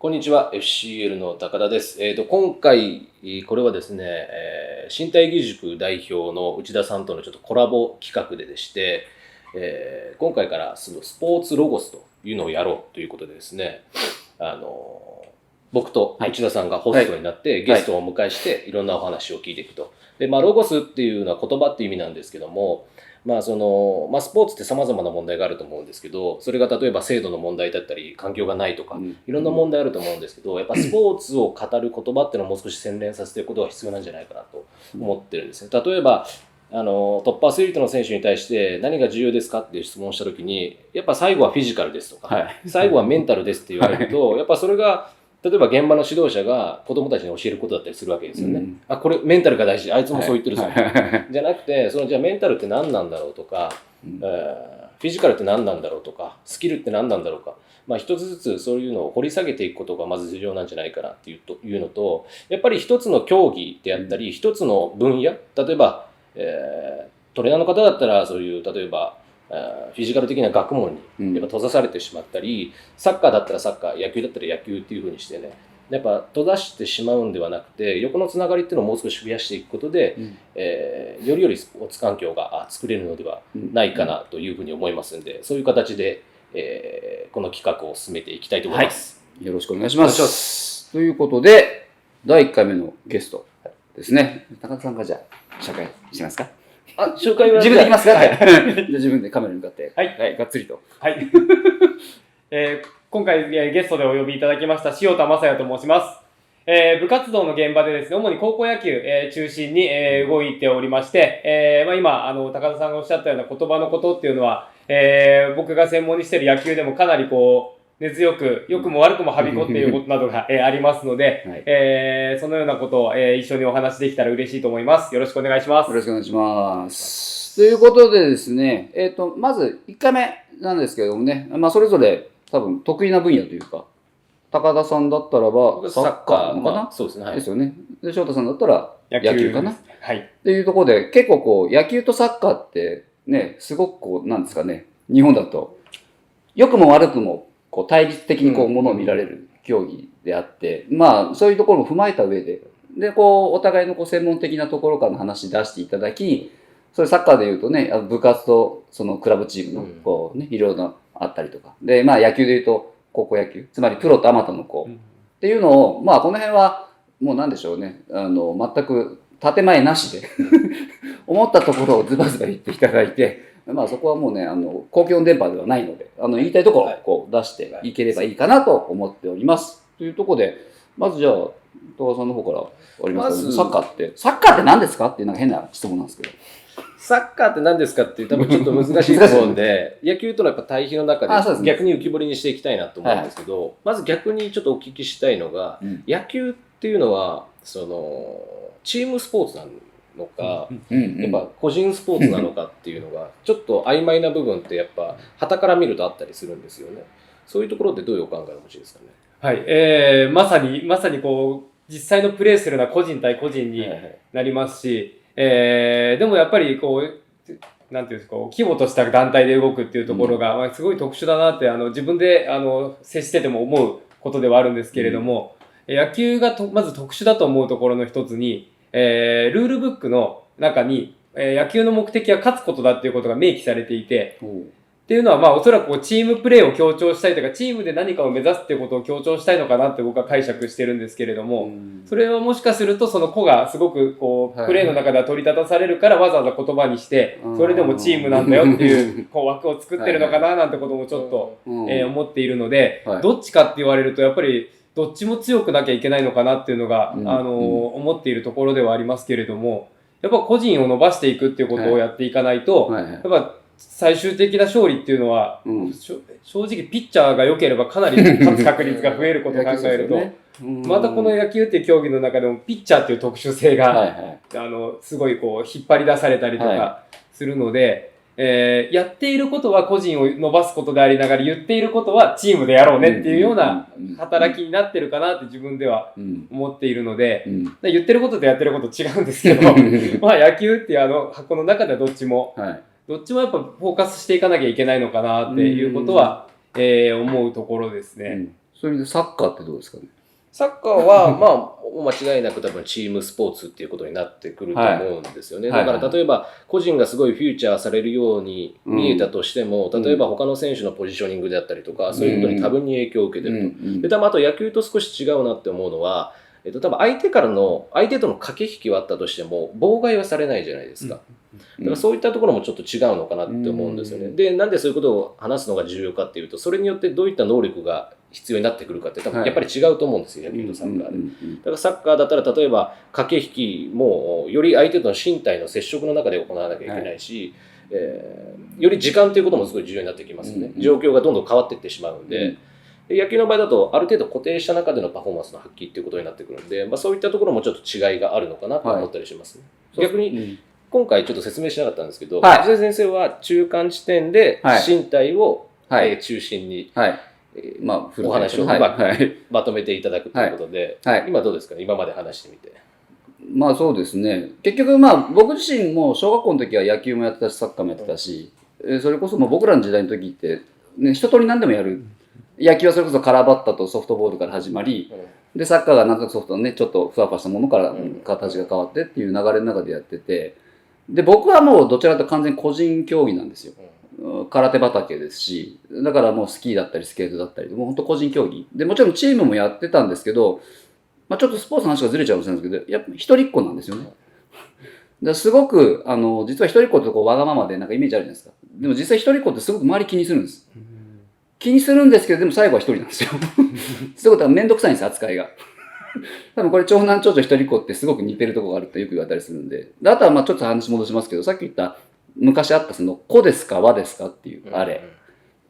こんにちは、FCL の高田です。えー、と今回、これはですね、えー身体義塾代表の内田さんとのちょっとコラボ企画ででして、えー今回からそのスポーツロゴスというのをやろうということでですね、あの僕と内田さんがホストになって、ゲストをお迎えして、いろんなお話を聞いていくと。で、まあ、ロゴスっていうのは言葉っていう意味なんですけども、まあそのまあ、スポーツってさまざまな問題があると思うんですけどそれが例えば制度の問題だったり環境がないとか、うんいろんな問題あると思うんですけどやっぱスポーツを語る言葉っていうのをもう少し洗練させていくことが必要なんじゃないかなと思ってるんですね。例えばあのトップアスリートの選手に対して何が重要ですかっていう質問をした時にやっぱ最後はフィジカルですとか、はい。最後はメンタルですって言われると、やっぱそれが例えば現場の指導者が子供たちに教えることだったりするわけですよね。うん。あこれメンタルが大事。あいつもそう言ってるぞ、はい。じゃなくてそのじゃあメンタルって何なんだろうとか、うん。えーフィジカルって何なんだろうとかスキルって何なんだろうか、まあ、一つずつそういうのを掘り下げていくことがまず重要なんじゃないかなっていうというのとやっぱり一つの競技であったり、一つの分野例えば、えートレーナーの方だったらそういう例えば、えーフィジカル的な学問うんにやっぱ閉ざされてしまったり、サッカーだったらサッカー野球だったら野球っていうふうにしてねやっぱ閉ざしてしまうんではなくて横のつながりっていうのをもう少し増やしていくことで、うんえーよりよりスポーツ環境があ作れるのではないかなというふうに思いますんで、そういう形で、えーこの企画を進めていきたいと思います。よろしくお願いします。ということで、第1回目のゲストですね。高田さんがじゃあ、紹介しますか？あ、紹介は自分で行きますか、はい じゃあ自分でカメラに向かって、はいがっつりと。はい。えー今回、えーゲストでお呼びいただきました塩田正也と申します。えー部活動の現場でですね、主に高校野球、えー中心に、えー動いておりまして、えーまあ、今、あの、高田さんがおっしゃったような言葉のことっていうのは、えー僕が専門にしている野球でもかなりこう、根強く、良くも悪くもはびこっていることなどが、えーありますので、はいえーそのようなことを、えー一緒にお話できたら嬉しいと思います。よろしくお願いしますよ。ろしくお願いします。ということでですね、えっ、と、まず1回目なんですけれどもね、まあ、それぞれ多分得意な分野というか、高田さんだったらば、サッカーのかな、まあそうですね。はいですよね。で、翔太さんだったら野球かな？はい。っていうところで、結構こう、野球とサッカーって、ね、すごくこう、なんですかね、日本だと、良くも悪くも、こう、対立的にこう、うん。ものを見られる競技であって、まあ、そういうところも踏まえた上で、で、こう、お互いのこう、専門的なところからの話出していただき、それサッカーで言うとね、部活とそのクラブチームのうん、こうね、いろいろなあったりとか。で、まあ野球で言うと、高校野球。つまりプロとアマタのこう、っていうのを、まあ、この辺は、もうなんでしょうね、あの、全く建前なしで、思ったところをズバズバ言っていただいて、まあ、そこはもうね、あの、公共の電波ではないので、あの、言いたいところをこう出してい。ければいいかなと思っております。というところで、まずじゃあ、東さんの方からありますか、ねサッカーって、サッカーって何ですかっていうなんか変な質問なんですけど。サッカーって何ですかっていう多分ちょっと難しいと思うんで、野球とのやっぱ対比の中で逆に浮き彫りにしていきたいなと思うんですけど、まず逆にちょっとお聞きしたいのが、うん。野球っていうのは、その、チームスポーツなのか、うん、やっぱ個人スポーツなのかっていうのが、ちょっと曖昧な部分ってやっぱ、旗から見るとあったりするんですよね。そういうところってどういうお考えをお持ちですかね？はい。えーまさに、まさにこう、実際のプレーするのは個人対個人にはいはいなりますし、えーでもやっぱりこう、なんていうんですか、こう規模とした団体で動くっていうところが、まあ、すごい特殊だなって、あの、自分で、あの、接してても思うことではあるんですけれども、野球がとまず特殊だと思うところの一つに、えールールブックの中に、えー野球の目的は勝つことだっていうことが明記されていて、う。んっていうのは、まあ、おそらくこうチームプレーを強調したいとか、チームで何かを目指すっていうことを強調したいのかなって僕は解釈してるんですけれども、それはもしかすると、その子がすごくこう、はい。プレーの中では取り立たされるから、わざわざ言葉にしてうん、それでもチームなんだよっていう、こう、枠を作ってるのかななんてこともちょっと、うん。えー思っているのではい、どっちかって言われると、やっぱり、どっちも強くなきゃいけないのかなっていうのが、うん。あのーうん。思っているところではありますけれども、やっぱ個人を伸ばしていくっていうことをやっていかないと、はいはい。やっぱ最終的な勝利っていうのは、うん。正直ピッチャーが良ければかなり勝つ 確率が増えることを考えると、またこの野球っていう競技の中でもピッチャーっていう特殊性が、はいはい。あのすごいこう引っ張り出されたりとかするので、えーやっていることは個人を伸ばすことでありながら言っていることはチームでやろうねっていうような働きになってるかなって自分ではうん思っているので、うん。で言ってることとやってること違うんですけど まあ野球っていうあの箱の中ではどっちもはい。どっちもやっぱフォーカスしていかなきゃいけないのかなっていうことは、えー思うところですね。そういう意味でサッカーってどうですかね？サッカーは、まあ、間違いなく多分チームスポーツっていうことになってくると思うんですよね。はいだから例えば個人がすごいフューチャーされるように見えたとしても、うん。例えば他の選手のポジショニングであったりとか、そういうことに多分に影響を受けてると。うんで多分あと野球と少し違うなって思うのは、えっと、多分相手からの相手との駆け引きはあったとしても妨害はされないじゃないですか。だからそういったところもちょっと違うのかなって思うんですよね。うん。で、なんでそういうことを話すのが重要かっていうと、それによってどういった能力が必要になってくるかって多分はい。やっぱり違うと思うんですよ、野球とサッカーで。だからサッカーだったら例えば駆け引きもより相手との身体の接触の中で行わなきゃいけないし、えーより時間ということもすごい重要になってきますよね、状況がどんどん変わっていってしまうんで,、うん。で野球の場合だとある程度固定した中でのパフォーマンスの発揮っていうことになってくるんで、まあ、そういったところもちょっと違いがあるのかなと思ったりしますね、逆にに今回ちょっと説明しなかったんですけど、はい。藤井先生は中間地点ではい。身体を、はい。えー中心に、はい。えーまあお話をはいうまくはいまとめていただくということで、はい今どうですか？ね今まで話してみて。まあそうですね。結局まあ僕自身も小学校の時は野球もやってたし、サッカーもやってたし、えーそれこそもう僕らの時代の時って、ね、一通り何でもやる。野球はそれこそカラーバッタとソフトボールから始まり、で、サッカーがなんとなくソフトのね、ちょっとふわふわしたものからうん形が変わってっていう流れの中でやってて、で、僕はもうどちらかというと完全に個人競技なんですよ。空手畑ですし、だからもうスキーだったりスケートだったり、もう本当個人競技。で、もちろんチームもやってたんですけど、まあちょっとスポーツの話がずれちゃうかもしれないですけど、やっぱ一人っ子なんですよね。だすごく、あの、実は一人っ子ってこうわがままでなんかイメージあるじゃないですか。でも実際一人っ子ってすごく周り気にするんです。気にするんですけど、でも最後は一人なんですよ。そういうことはめんどくさいんです、扱いが。多分これ長男長女一人っ子ってすごく似てるとこがあるってよく言われたりするんで。であとはまあちょっと話戻しますけど、さっき言った昔あったその子ですか和ですかっていう、あれ。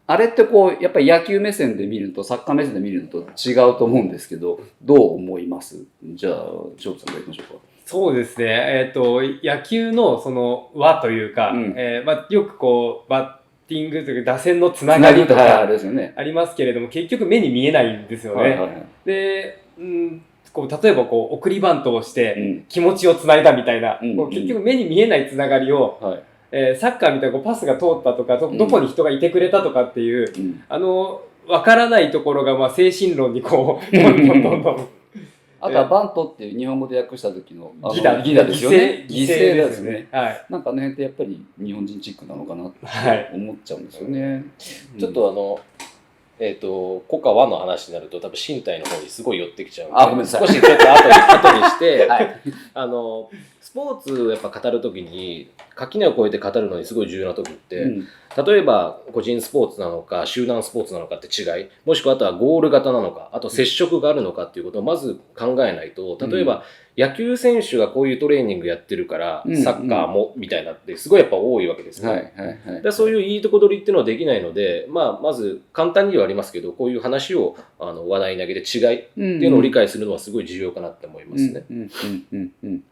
あれってこう、やっぱり野球目線で見ると、サッカー目線で見るのと違うと思うんですけど、どう思います？じゃあ、翔太さんからいきましょうか。そうですね。えっ、と、野球のその和というか、うんえーまあ、よくこう、バッティングというか打線のつなつがりとか。ありますけれども、結局目に見えないんですよね。はいはいはい。で、うん、こう例えばこう送りバントをしてうん気持ちをつないだみたいな、うん結局目に見えないつながりを、はい。えーサッカーみたいなこうパスが通ったとかどこに人がいてくれたとかっていう、うんあの分からないところがまあ精神論にこうどんどんどんどんあとはバントっていう日本語で訳した時のギダギダですよね。犠牲ですよね。ね。はい。なんかあの辺ってやっぱり日本人チックなのかなってはい思っちゃうんですよね。ちょっとあの、えっ、と、コカワの話になると多分身体の方にすごい寄ってきちゃうんで、あごめんなさい少しちょっと後に後にして、はい。あの、スポーツをやっぱ語るときに、垣根を越えて語るのにすごい重要な時って、うん。例えば個人スポーツなのか集団スポーツなのかって違いもしくはあとはゴール型なのかあと接触があるのかっていうことをまず考えないと例えば野球選手がこういうトレーニングやってるからうん。サッカーもみたいなってすごいやっぱ多いわけですね。はいはいそういういいとこ取りっていうのはできないので、まあ、まず簡単にはありますけどこういう話をあの話題に投げて違いってていうのを理解するのはすごい重要かなって思いますね。うんうんうんうんうん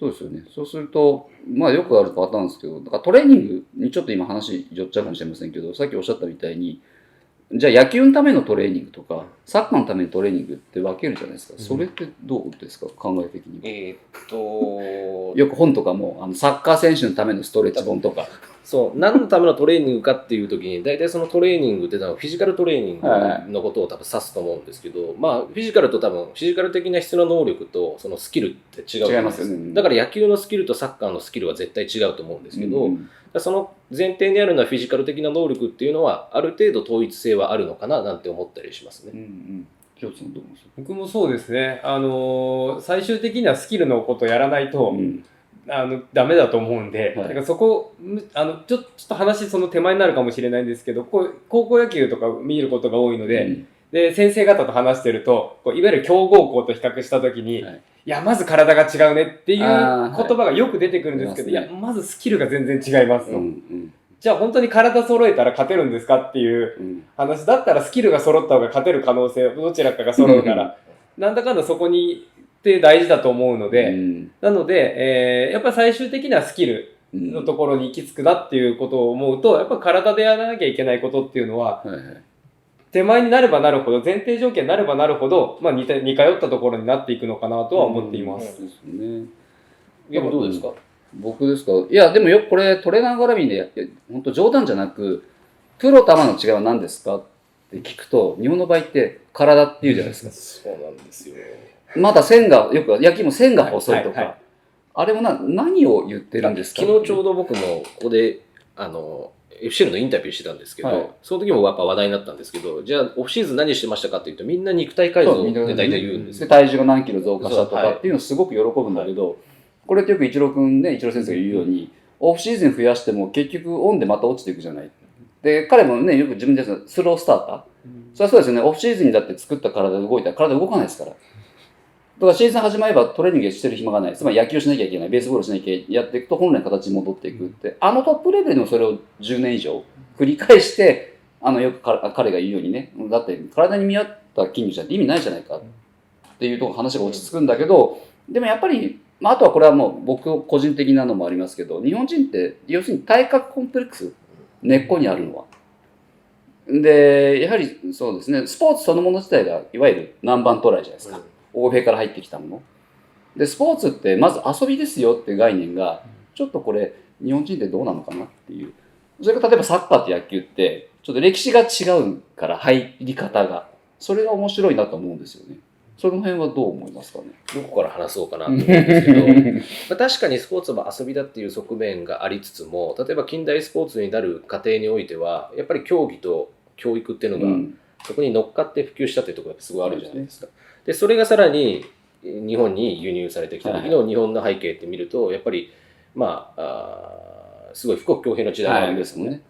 そうですよね。そうすると、まあよくあるパターンですけど、だからトレーニングにちょっと今話寄っちゃうかもしれませんけど、さっきおっしゃったみたいに、じゃあ野球のためのトレーニングとか、サッカーのためのトレーニングって分けるじゃないですか。それってどうですか？考え的に。えーっとよく本とかも、あのサッカー選手のためのストレッチ本とか。そう何のためのトレーニングかっていう時に大体そのトレーニングっていうのはフィジカルトレーニングのことを多分指すと思うんですけど、まあフィジカルと多分フィジカル的な必要な能力とそのスキルって違うと思うん違いますよねだから野球のスキルとサッカーのスキルは絶対違うと思うんですけど、うんその前提にあるのはフィジカル的な能力っていうのはある程度統一性はあるのかななんて思ったりしますね。うんうん。京都さんどう思います？僕もそうですね。あのー最終的にはスキルのことをやらないと、うんあのダメだと思うんで、はい。だからそこむあのちょちょっと話その手前になるかもしれないんですけどこう高校野球とか見ることが多いので,、うん。で先生方と話してるとこういわゆる強豪校と比較した時に、はい。い、やまず体が違うねっていう言葉がよく出てくるんですけど、い、出ますね。やまずスキルが全然違いますと、うんうん。じゃあ本当に体揃えたら勝てるんですかっていううん。話だったらスキルが揃った方が勝てる可能性どちらかが揃うから、なんだかんだそこにって大事だと思うので、うんなので、えーやっぱり最終的にはスキルうんのところに行き着くなっていうことを思うと、やっぱ体でやらなきゃいけないことっていうのは、はいはい手前になればなるほど、前提条件になればなるほど、まあ似た似通ったところになっていくのかなとは思っています。そうですね。でもどうですか、僕ですか？いや、でもよくこれトレーナー絡みで、本当冗談じゃなく、プロとアマの違いは何ですか？っって聞くと、日本の場合って体っていうじゃないですか。そうなんですよ。また線が、よく野球も線が細いとか、はいはいあれもな何を言ってるんですか？昨日ちょうど僕もここであの FCL のインタビューしてたんですけど、はいその時もやっぱ話題になったんですけどじゃあオフシーズン何してましたかっていうとみんな肉体改造って大体言うんですでよ。体重が何キロ増加したとかっていうのをすごく喜ぶんだけど、これってよくイチロー君ね、イチロー先生が言うように、オフシーズン増やしても結局オンでまた落ちていくじゃない。で、彼もね、よく自分で言うスロースターター。それはそうですよね。オフシーズンにだって作った体で動いたら体動かないですから。だからシーズン始まればトレーニングしてる暇がない。つまり野球しなきゃいけない。ベースボールしなきゃいけないやっていくと本来の形に戻っていくって。あのトップレベルでもそれを10年以上繰り返して、あのよく彼が言うようにね、だって体に見合った筋肉じゃ意味ないじゃないかっていうと話が落ち着くんだけど、でもやっぱり、まあ、あとはこれはもう僕個人的なのもありますけど、日本人って要するに体格コンプレックス、根っこにあるのは。で、やはりそうですね、スポーツそのもの自体がいわゆる南蛮トライじゃないですか。欧米から入ってきたもの。で、スポーツってまず遊びですよっていう概念が、ちょっとこれ、日本人ってどうなのかなっていう。それが例えばサッカーと野球って、ちょっと歴史が違うから入り方が。それが面白いなと思うんですよね。その辺はどう思いますかね？どこから話そうかなと思うんですけど まあ確かにスポーツは遊びだっていう側面がありつつも例えば近代スポーツになる過程においてはやっぱり競技と教育っていうのが、うんそこに乗っかって普及したっていうところがすごいあるじゃないですか。でそれがさらに日本に輸入されてきた時の日本の背景って見るとやっぱりまあすごい富国強兵の時代なわけですもんね。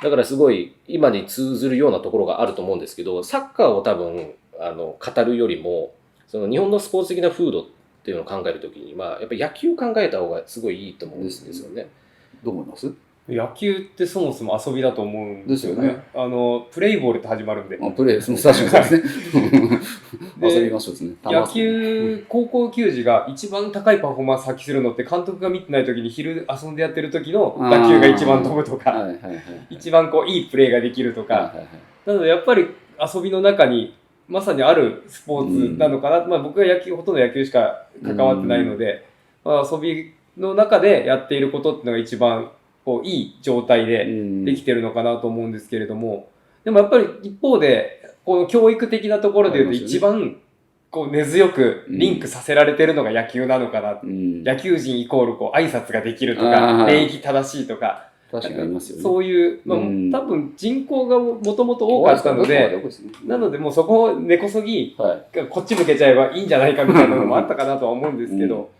だからすごい今に通ずるようなところがあると思うんですけどサッカーを多分あの語るよりもその日本のスポーツ的な風土っていうのを考えるときに、まあ、やっぱり野球を考えた方がすごいいいと思うんですよね。どう思います？野球ってそもそも遊びだと思うんですよね。よねあの、プレイボールって始まるんで。あプレー、その確かにそうですね。で遊びましょうですね。野球、高校球児が一番高いパフォーマンス発揮するのって監督が見てない時に昼遊んでやってる時の打球が一番飛ぶとはいか。一番こういいプレーができるとか、はいはいはいなのでやっぱり遊びの中にまさにあるスポーツなのかな、まあ僕は野球、ほとんど野球しか関わってないので、まあ、遊びの中でやっていることっていうのが一番こういい状態でうん。できてるのかなと思うんですけれども、でもやっぱり一方で、この教育的なところで言うと一番こう根強くリンクさせられてるのが野球なのかな。うん。野球人イコールこう挨拶ができるとあか、ー。礼儀正しいとか、確かにますよね。そういう、まあ、うん。多分人口がもともと多かったので、なのでもうそこを根こそぎはい。こっち向けちゃえばいいんじゃないかみたいなのもあったかなとは思うんですけど、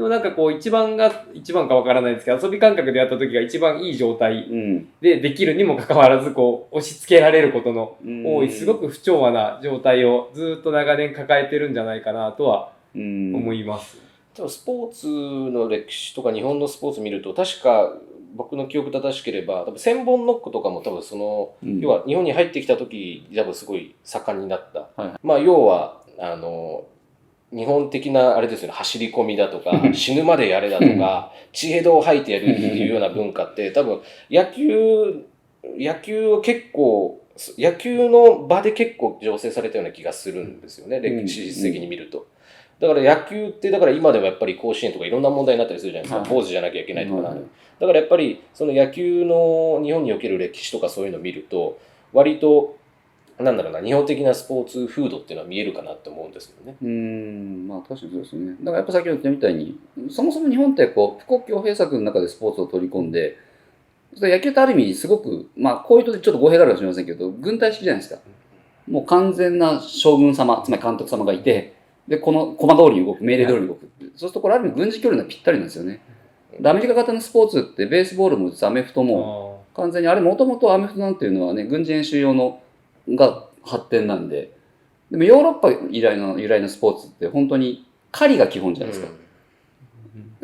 でもなんかこう一番が、一番かわからないですけど、遊び感覚でやった時が一番いい状態うん。でできるにもかかわらず、こう押し付けられることの多多い、すごく不調和な状態をずっと長年抱えてるんじゃないかなとは思思います。多分スポーツの歴史とか日本のスポーツ見ると確か僕の記憶正しければ多分千本ノックとかも多分その、うん。要は日本に入ってきた時多分すごい盛んになった、はい。まあ要はあの日本的なあれですよね走り込みだとか死ぬまでやれだとか血へどを吐いてやるっていうような文化って多分野球野球を結構野球の場で結構醸成されたような気がするんですよね、歴史的に見ると。だから野球ってだから今でもやっぱり甲子園とかいろんな問題になったりするじゃないですか、はい。坊主じゃなきゃいけないとか。な、はいだからやっぱりその野球の日本における歴史とかそういうのを見ると割となんだろうな日本的なスポーツ風土っていうのは見えるかなって思うんですよね。うん、まあ確かにそうですね。だからやっぱ先ほど言ったみたいに、そもそも日本ってこう、富国強兵策の中でスポーツを取り込んで、それ野球ってある意味すごく、まあこういうとちょっと語弊があるかもしれませんけど、軍隊式じゃないですか。もう完全な将軍様、つまり監督様がいて、で、この駒通りに動く、命令通りに動く。そうするとこれある意味軍事距離のぴったりなんですよね。でアメリカ型のスポーツってベースボールも実はアメフトも、完全にあれもともとアメフトなんていうのはね軍事演習用のが発展なんで。でもヨーロッパ由来の由来のスポーツって本当に狩りが基本じゃないですか、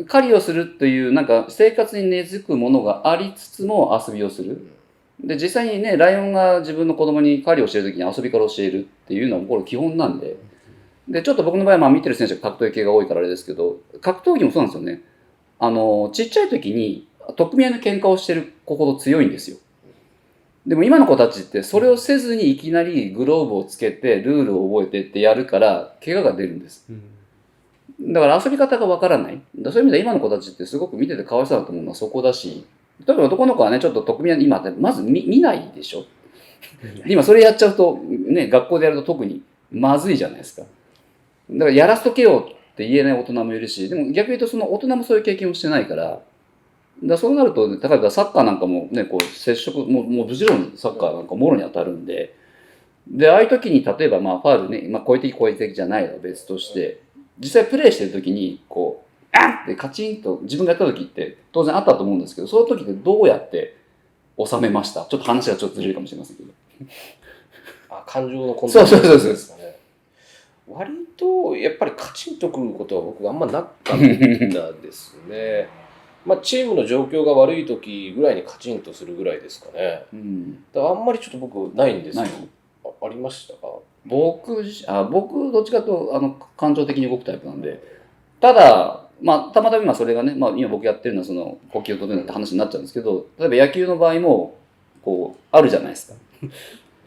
狩りをするっていうなんか生活に根付くものがありつつも遊びをする。で実際にねライオンが自分の子供に狩りを教える時に遊びから教えるっていうのはこれ基本なんで。でちょっと僕の場合はまあ見てる選手が格闘技系が多いからあれですけど格闘技もそうなんですよね。あのちっちゃい時に取っ組み合いの喧嘩をしてる子ほど強いんですよでも今の子たちってそれをせずにいきなりグローブをつけてルールを覚えてってやるから怪我が出るんですだから遊び方がわからない。だそういう意味では今の子たちってすごく見ててかわいそうだと思うのはそこだし、例えば男の子はね、ちょっと特組合今まず見見ないでしょ。で今それやっちゃうと、ね、学校でやると特にまずいじゃないですか。だからやらせとけよって言えない大人もいるし、でも逆に言うとその大人もそういう経験をしてないから、だそうなると、例えばサッカーなんかもね、こう接触、もうもうもちろんサッカーなんかもろに当たるんで、で、ああいう時に例えばまあファールね、まあ、故意的故意的じゃないのは別として、実際プレーしてる時に、こう、あんってカチンと自分がやった時って当然あったと思うんですけど、その時ってどうやって収めました？ちょっと話がちょっとずれるかもしれませんけど。あ感情のコントロールそうそうそうそうですかね。割とやっぱりカチンとくることは僕あんまなかったですね。まあチームの状況が悪い時ぐらいにカチンとするぐらいですかね。うん、だからあんまりちょっと僕ないんですけないど、あありましたか？僕自あ僕どっちかとあの感情的に動くタイプなんで。ただまあたまたま今それがね、まあ、今僕やってるのはその呼吸を整えるって話になっちゃうんですけど例えば野球の場合もこうあるじゃないですか。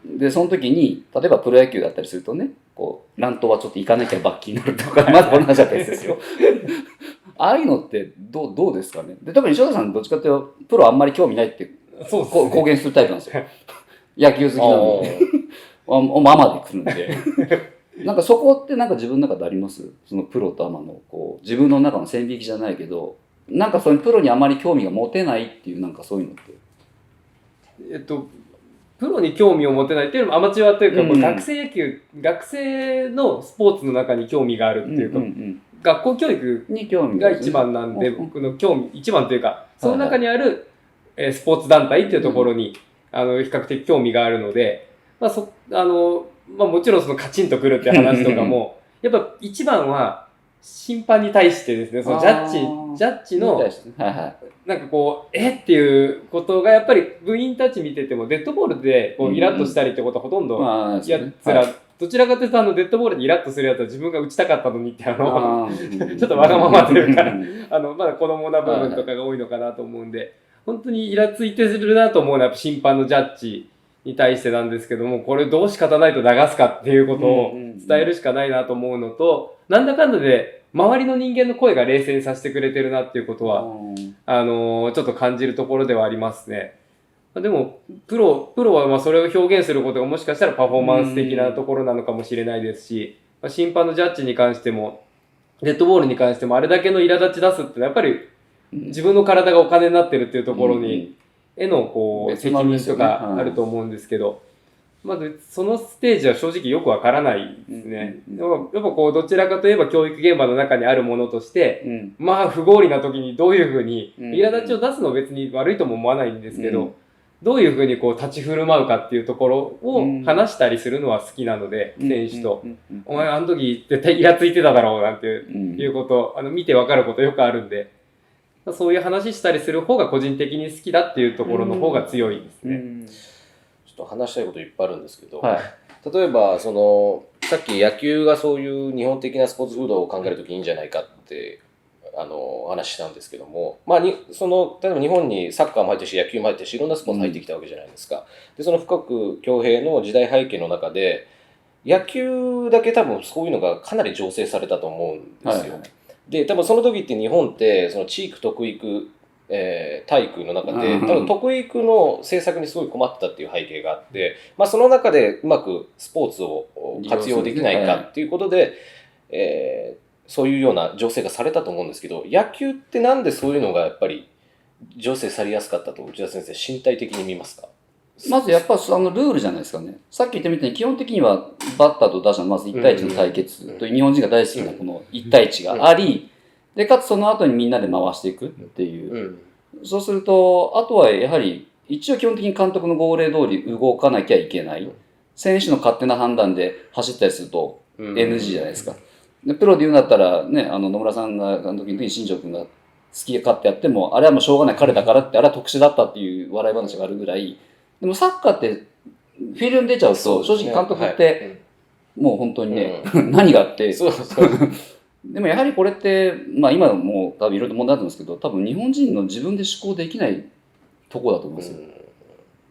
でその時に例えばプロ野球だったりするとねこう乱闘はちょっと行かなきゃ罰金になるとかまずこんな話だったりですよああいうのってどうどうですかね？で特に翔太さんどっちかというとプロあんまり興味ないってそうですね。こう公言するタイプなんですよ。野球好きなので。あおママで来るんで。なんかそこってなんか自分の中であります？そのプロとアマのこう自分の中の線引きじゃないけどなんかそのプロにあまり興味が持てないっていうなんかそういうのって。えっと、プロに興味を持てないっていうのもアマチュアというか、うんこう学生野球、学生のスポーツの中に興味があるっていうか、うんうん学校教育うんに興味が一番なんで、うん。僕の興味、一番というか、その中にある、えースポーツ団体っていうところに、あの、比較的興味があるので、まあ、そ、あの、まあ、もちろんそのカチンとくるって話とかも、やっぱ一番は、審判に対してですね、そのジャッジジャッジの。なんかこう、えっていうことが、やっぱり部員たち見てても、デッドボールでこうイラッとしたりってことはほとんど、まあ、やつら、どちらかというと、あの、デッドボールでイラッとするやつは自分が打ちたかったのにって、あの、ち ちょっとわがままというかん。あの、まだ子供な部分とかが多いのかなと思うんで、本当にイラついてるなと思うのは、やっぱ審判のジャッジに対してなんですけども、これどう仕方ないと流すかっていうことを伝えるしかないなと思うのと、なんだかんだで、周りの人間の声が冷静にさせてくれてるなっていうことは、あのーちょっと感じるところではありますね。まあでも、プロ、プロはまあそれを表現することがもしかしたらパフォーマンス的なところなのかもしれないですし、まあ、審判のジャッジに関しても、デッドボールに関してもあれだけの苛立ち出すってのはやっぱり自分の体がお金になってるっていうところに、へのこう別責任とかあると思うんですけど、まずそのステージは正直よくわからないですね。うんやっぱこうどちらかといえば教育現場の中にあるものとして、うん。まあ不合理な時にどういうふうに、うん。苛立ちを出すのは別に悪いとも思わないんですけど、うん。どういうふうにこう立ち振る舞うかっていうところをうん。話したりするのは好きなので、選手と。うん。うん。お前あの時絶対イラついてただろうなんていうこと、あの見てわかることよくあるんで、そういう話したりする方が個人的に好きだっていうところの方が強いですね。と話したいこといっぱいあるんですけど、はい例えばそのさっき野球がそういう日本的なスポーツ風土を考えるときいいんじゃないかってあのお話ししたんですけども、まあ、にその例えば日本にサッカーも入ってるし野球も入ってるしいろんなスポーツ入ってきたわけじゃないですか。でその深く強兵の時代背景の中で野球だけ多分そういうのがかなり醸成されたと思うんですよ。はいで多分その時って日本ってその地域特育、えー体育の中でうん多分特育の政策にすごい困ってたっていう背景があって、まあ、その中でうまくスポーツを活用できないかっていうことで、えーそういうような情勢がされたと思うんですけど野球ってなんでそういうのがやっぱり醸成されやすかったと内田先生身体的に見ますか？まずやっぱそのルールじゃないですかね。さっき言ったみたいに基本的にはバッターと打者のまず1対1の対決という日本人が大好きなこの1対1があり、で、かつその後にみんなで回していくっていう。うん。そうすると、あとはやはり一応基本的に監督の号令通り動かなきゃいけない。選手の勝手な判断で走ったりするとうん。NG じゃないですか。でプロで言うんだったらね、あの野村さんが監督の時に新庄君が好き勝手やっても、あれはもうしょうがない彼だからって、あれは特殊だったっていう笑い話があるぐらい、でもサッカーってフィールドに出ちゃうと、正直監督ってもう本当にね、何があって、そうそうでもやはりこれって、まあ今も多分いろいろと問題あるんですけど、多分日本人の自分で思考できないとこだと思うんですよ。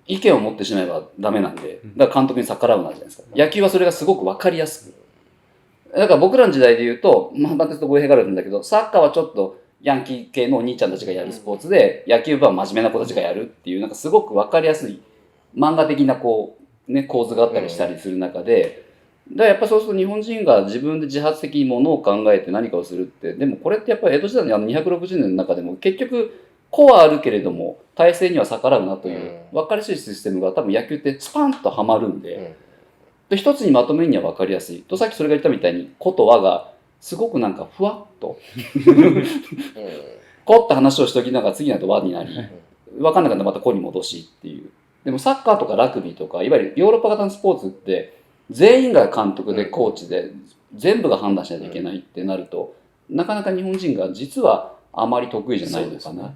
意見を持ってしまえばダメなんで、だから監督に逆らうなんじゃないですか。野球はそれがすごくわかりやすく。だから僕らの時代で言うと、まあ、またちょっと語弊があるんだけど、サッカーはちょっとヤンキー系のお兄ちゃんたちがやるスポーツで、野球部は真面目な子たちがやるっていう、なんかすごくわかりやすい漫画的なこね、構図があったりしたりする中で、だからやっぱそうすると日本人が自分で自発的にものを考えて何かをするって、でもこれってやっぱり江戸時代のあの260年の中でも結局、個はあるけれども、体制には逆らうなといううん分かりやすいシステムが多分野球ってスパンとはまるんで、うんで一つにまとめるには分かりやすい。とさっきそれが言ったみたいに、個と和がすごくなんかふわっと、個って話をしときながら次になると和になり、分かんなかったらまた個に戻しっていう。でもサッカーとかラグビーとか、いわゆるヨーロッパ型のスポーツって、全員が監督でコーチで、全部が判断しないといけないってなると、なかなか日本人が実はあまり得意じゃないのかな。っ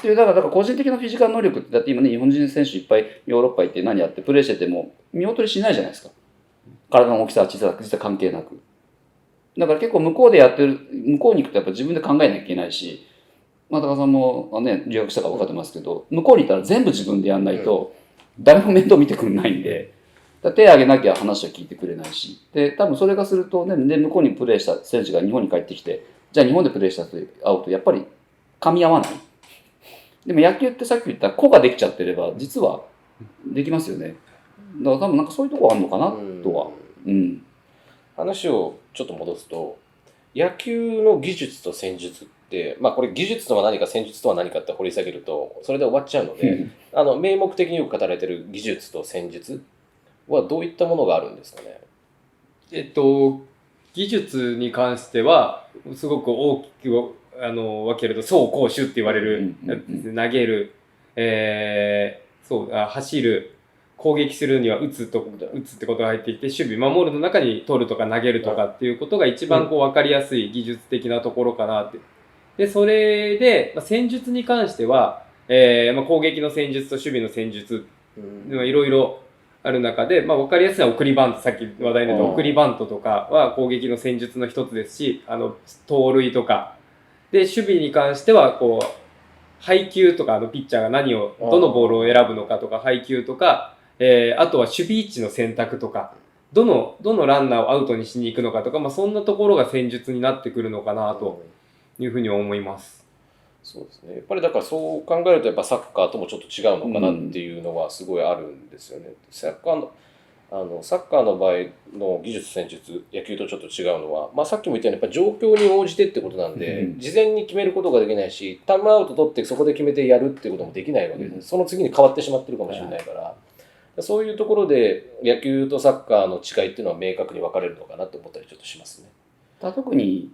ていう、だから、だから個人的なフィジカル能力って、だって今ね、日本人選手いっぱいヨーロッパ行って何やってプレーしてても、見劣りしないじゃないですか。体の大きさは小ささ、実は関係なく。だから結構向こうでやってる、向こうに行くとやっぱ自分で考えなきゃいけないし、まあ、高田さんもあね、留学したから分かってますけど、向こうに行ったら全部自分でやんないと、誰も面倒見てくれないんで、だ手挙げなきゃ話は聞いてくれないし、で、多分それがするとね、で向こうにプレーした選手が日本に帰ってきて、じゃあ日本でプレーした人と会うと、やっぱり噛み合わない。でも野球ってさっき言った子ができちゃってれば、実はできますよね。だから多分なんかそういうとこあるのかなとは。うん。話をちょっと戻すと野球の技術と戦術ってまあこれ技術とは何か戦術とは何かって掘り下げるとそれで終わっちゃうのであの名目的によく語られてる技術と戦術はどういったものがあるんですかね？えっと、技術に関しては、すごく大きくあの分けると、走攻守って言われる、投げる、えーそうあ走る、攻撃するには打つと打つってことが入ってきて、守備、守るの中に取るとか投げるとかっていうことが一番こう分かりやすい技術的なところかなって。で、それで、まあ、戦術に関しては、えーまあ、攻撃の戦術と守備の戦術うん。いろいろある中で、まあ、分かりやすいのは送りバント、さっき話題に出たうん送りバントとかは攻撃の戦術の一つですし、あの、盗塁とか。で、守備に関しては、こう、配球とか、あの、ピッチャーが何を、うんどのボールを選ぶのかとか、配球とか、えーあとは守備位置の選択とか、どの、どのランナーをアウトにしに行くのかとか、まあ、そんなところが戦術になってくるのかな、というふうに思います。そうですね。やっぱりだからそう考えるとやっぱサッカーともちょっと違うのかなっていうのはすごいあるんですよね。サッカーのあのサッカーの場合の技術戦術野球とちょっと違うのは、まあ、さっきも言ったようにやっぱ状況に応じてってことなんで、うん事前に決めることができないしタイムアウト取ってそこで決めてやるってこともできないわけです、うん。その次に変わってしまってるかもしれないから、そういうところで野球とサッカーの違いっていうのは明確に分かれるのかなと思ったりちょっとしますね。特に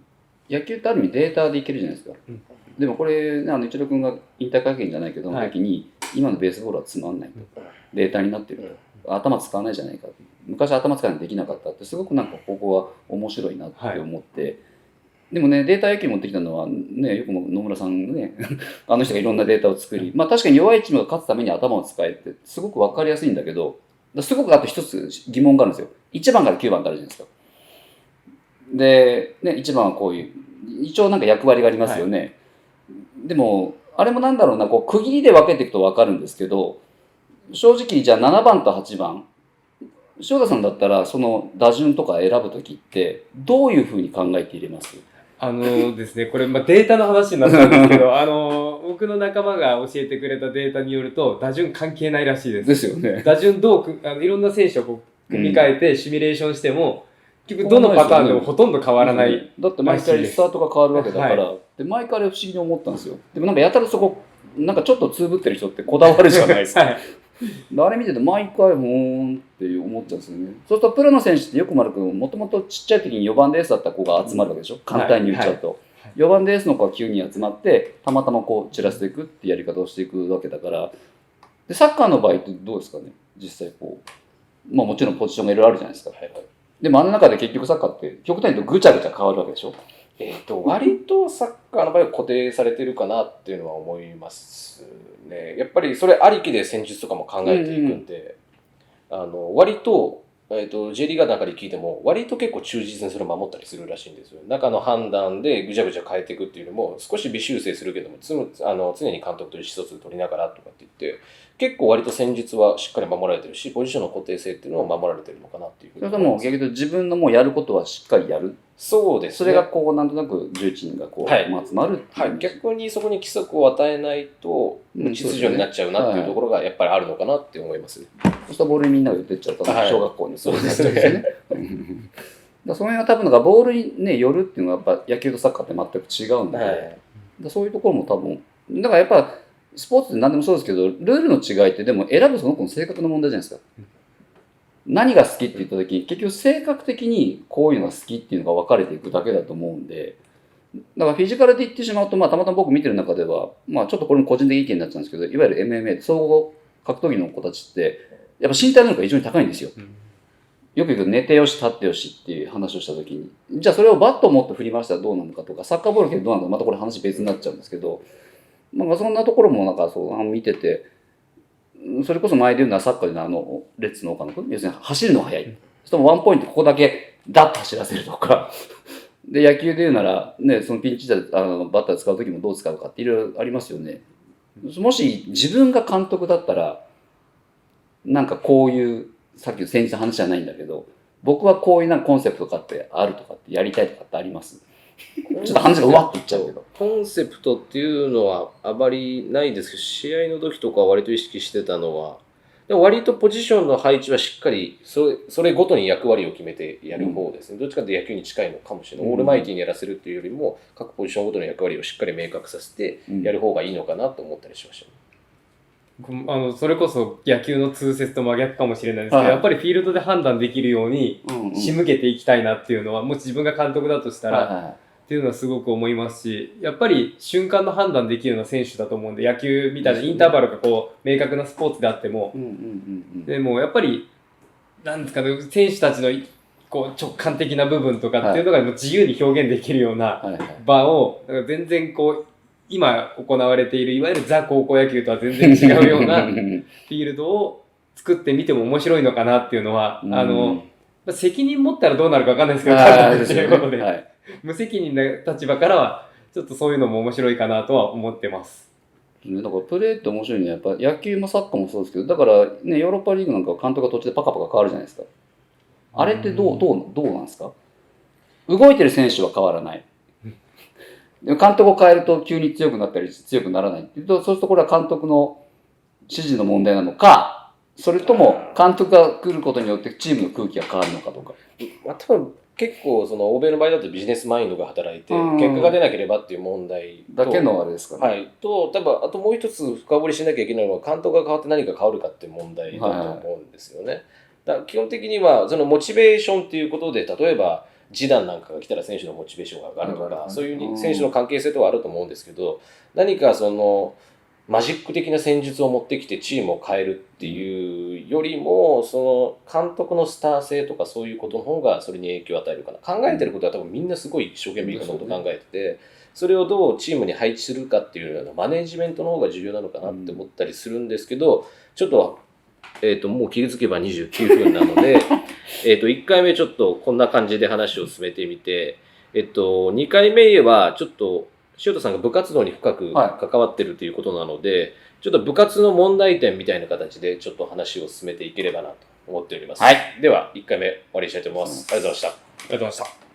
野球ってある意味データでいけるじゃないですか、うんでもこれねあの一郎君が引退会見じゃないけど、はい。の時に今のベースボールはつまんないと、データになってると、頭使わないじゃないか。昔頭使わないとできなかったってすごくなんかここは面白いなって思って、でもねデータ野球持ってきたのはねよくも野村さんね あの人がいろんなデータを作りまあ確かに弱いチームが勝つために頭を使えってすごく分かりやすいんだけどすごくあと一つ疑問があるんですよ。1番から9番ってあるじゃないですかで、ね、1番はこういう一応なんか役割がありますよね、でもあれもなんだろうなこう区切りで分けていくと分かるんですけど正直じゃあ7番と8番塩田さんだったらその打順とか選ぶ時ってどういうふうに考えて入れます？あのですね、これ、まあ、データの話になっちゃうんですけど、あの、僕の仲間が教えてくれたデータによると、打順関係ないらしいです。ですよね。打順どうくあの、いろんな選手をこう組み替えてシミュレーションしても、結局どのパターンでもほとんど変わらない。だって毎回スタートが変わるわけだから、で毎回不思議に思ったんですよ。でもなんかやたらそこ、なんかちょっとつぶってる人ってこだわるじゃないですか。はい。であれ見てて毎回ほーんって思っちゃうんですよね。そうするとプロの選手ってよく丸くんもともとちっちゃい時に4番でエースだった子が集まるわけでしょ、簡単に言っちゃうと。はい4番でエースの子が9人集まってたまたまこう散らしていくってやり方をしていくわけだからでサッカーの場合ってどうですかね？実際こうまあもちろんポジションがいろいろあるじゃないですかはいはいでもあの中で結局サッカーって極端に言うとぐちゃぐちゃ変わるわけでしょえー、と割とサッカーの場合は固定されてるかなっていうのは思いますね。やっぱりそれありきで戦術とかも考えていくんで、あの割と,、えー、と J リーガーの中で聞いても割と結構忠実にそれを守ったりするらしいんですよ。中の判断でぐちゃぐちゃ変えていくっていうのも少し微修正するけどもつむあの常に監督と意思疎通取りながらとかって言って結構割と戦術はしっかり守られてるしポジションの固定性っていうのを守られてるのかなっていうふうにそれとも逆に言うと自分のもうやることはしっかりやるそうですね。それがこうなんとなく11人がこう、集まるはい、逆にそこに規則を与えないとうん秩序になっちゃうなっていうところがやっぱりあるのかなって思います。そうしたらボールにみんなが寄ってっちゃうと、はい小学校にそうですよね。うんだその辺は多分なんかボールにね寄るっていうのはやっぱ野球とサッカーって全く違うんで、はいだそういうところも多分だからやっぱスポーツって何でもそうですけどルールの違いってでも選ぶその子の性格の問題じゃないですか。何が好きって言った時結局性格的にこういうのが好きっていうのが分かれていくだけだと思うんでだからフィジカルで言ってしまうと、まあ、たまたま僕見てる中では、まあ、ちょっとこれも個人的意見になっちゃうんですけどいわゆる MMA 総合格闘技の子たちってやっぱ身体能力が非常に高いんですよ。よく言うけど寝てよし立ってよしっていう話をした時にじゃあそれをバットを持って振り回したらどうなのかとかサッカーボールけどどうなのかまたこれ話別になっちゃうんですけどなんかそんなところもなんかそう見ててうんそれこそ前で言うのはサッカーでのあのレッツの岡野君要するに走るのが速い。しかもワンポイントここだけダッと走らせるとか。で野球で言うなら、ね、そのピンチであのバッター使う時もどう使うかっていろいろありますよね。もし自分が監督だったらなんかこういうさっきの先日の話じゃないんだけど僕はこういうなコンセプトとかってあるとかってやりたいとかってあります？ちょっと話がうわっといっちゃうけど。コンセプトっていうのはあまりないですけど試合の時とかは割と意識してたのはでも割とポジションの配置はしっかりそれそれごとに役割を決めてやる方ですね、どっちかというと野球に近いのかもしれない、うん。オールマイティにやらせるっていうよりも各ポジションごとの役割をしっかり明確させてやる方がいいのかなと思ったりしました、あのそれこそ野球の通説と真逆かもしれないですけど、はい。やっぱりフィールドで判断できるようにうんうん。仕向けていきたいなっていうのは、もし自分が監督だとしたら、はいはいはいっていうのはすごく思いますし、やっぱり瞬間の判断できるような選手だと思うんで、野球みたいなインターバルがこう明確なスポーツであっても、でもやっぱり、なんですかね、選手たちのこう直感的な部分とかっていうのが自由に表現できるような場を、全然こう、今行われている、いわゆるザ高校野球とは全然違うようなフィールドを作ってみても面白いのかなっていうのは、あの、まあ責任持ったらどうなるかわかんないですけど、ということで、はい無責任な立場からは、ちょっとそういうのも面白いかなとは思ってます。ね、だからプレーって面白いのはやっぱ野球もサッカーもそうですけどだからねヨーロッパリーグなんかは監督が途中でパカパカ変わるじゃないですか。あれってどうどうどうなんですか？動いてる選手は変わらない。でも監督を変えると急に強くなったり強くならないっていうとそうするとこれは監督の指示の問題なのかそれとも監督が来ることによってチームの空気が変わるのかとか。まあ、多分結構その欧米の場合だとビジネスマインドが働いてうん。結果が出なければっていう問題とだけのあれですかね、はい、と多分あともう一つ深掘りしなきゃいけないのは監督が変わって何か変わるかっていう問題だと思うんですよね。だから基本的にはそのモチベーションっていうことで例えば示談なんかが来たら選手のモチベーションが上がるとかそういううん。選手の関係性とはあると思うんですけど何かそのマジック的な戦術を持ってきてチームを変えるっていうよりもその監督のスター性とかそういうことの方がそれに影響を与えるかな。考えてることは多分みんなすごい一生懸命いろんなこと考えててそれをどうチームに配置するかっていうようなマネジメントの方が重要なのかなって思ったりするんですけどちょっと,、えー、ともう気づけば29分なので えーと1回目ちょっとこんな感じで話を進めてみて、えっと、2回目はちょっと塩田さんが部活動に深くは関わってるということなので、ちょっと部活の問題点みたいな形でちょっと話を進めていければなと思っております。はいでは1回目終わりにしたいと思います。ありがとうございました。ありがとうございました。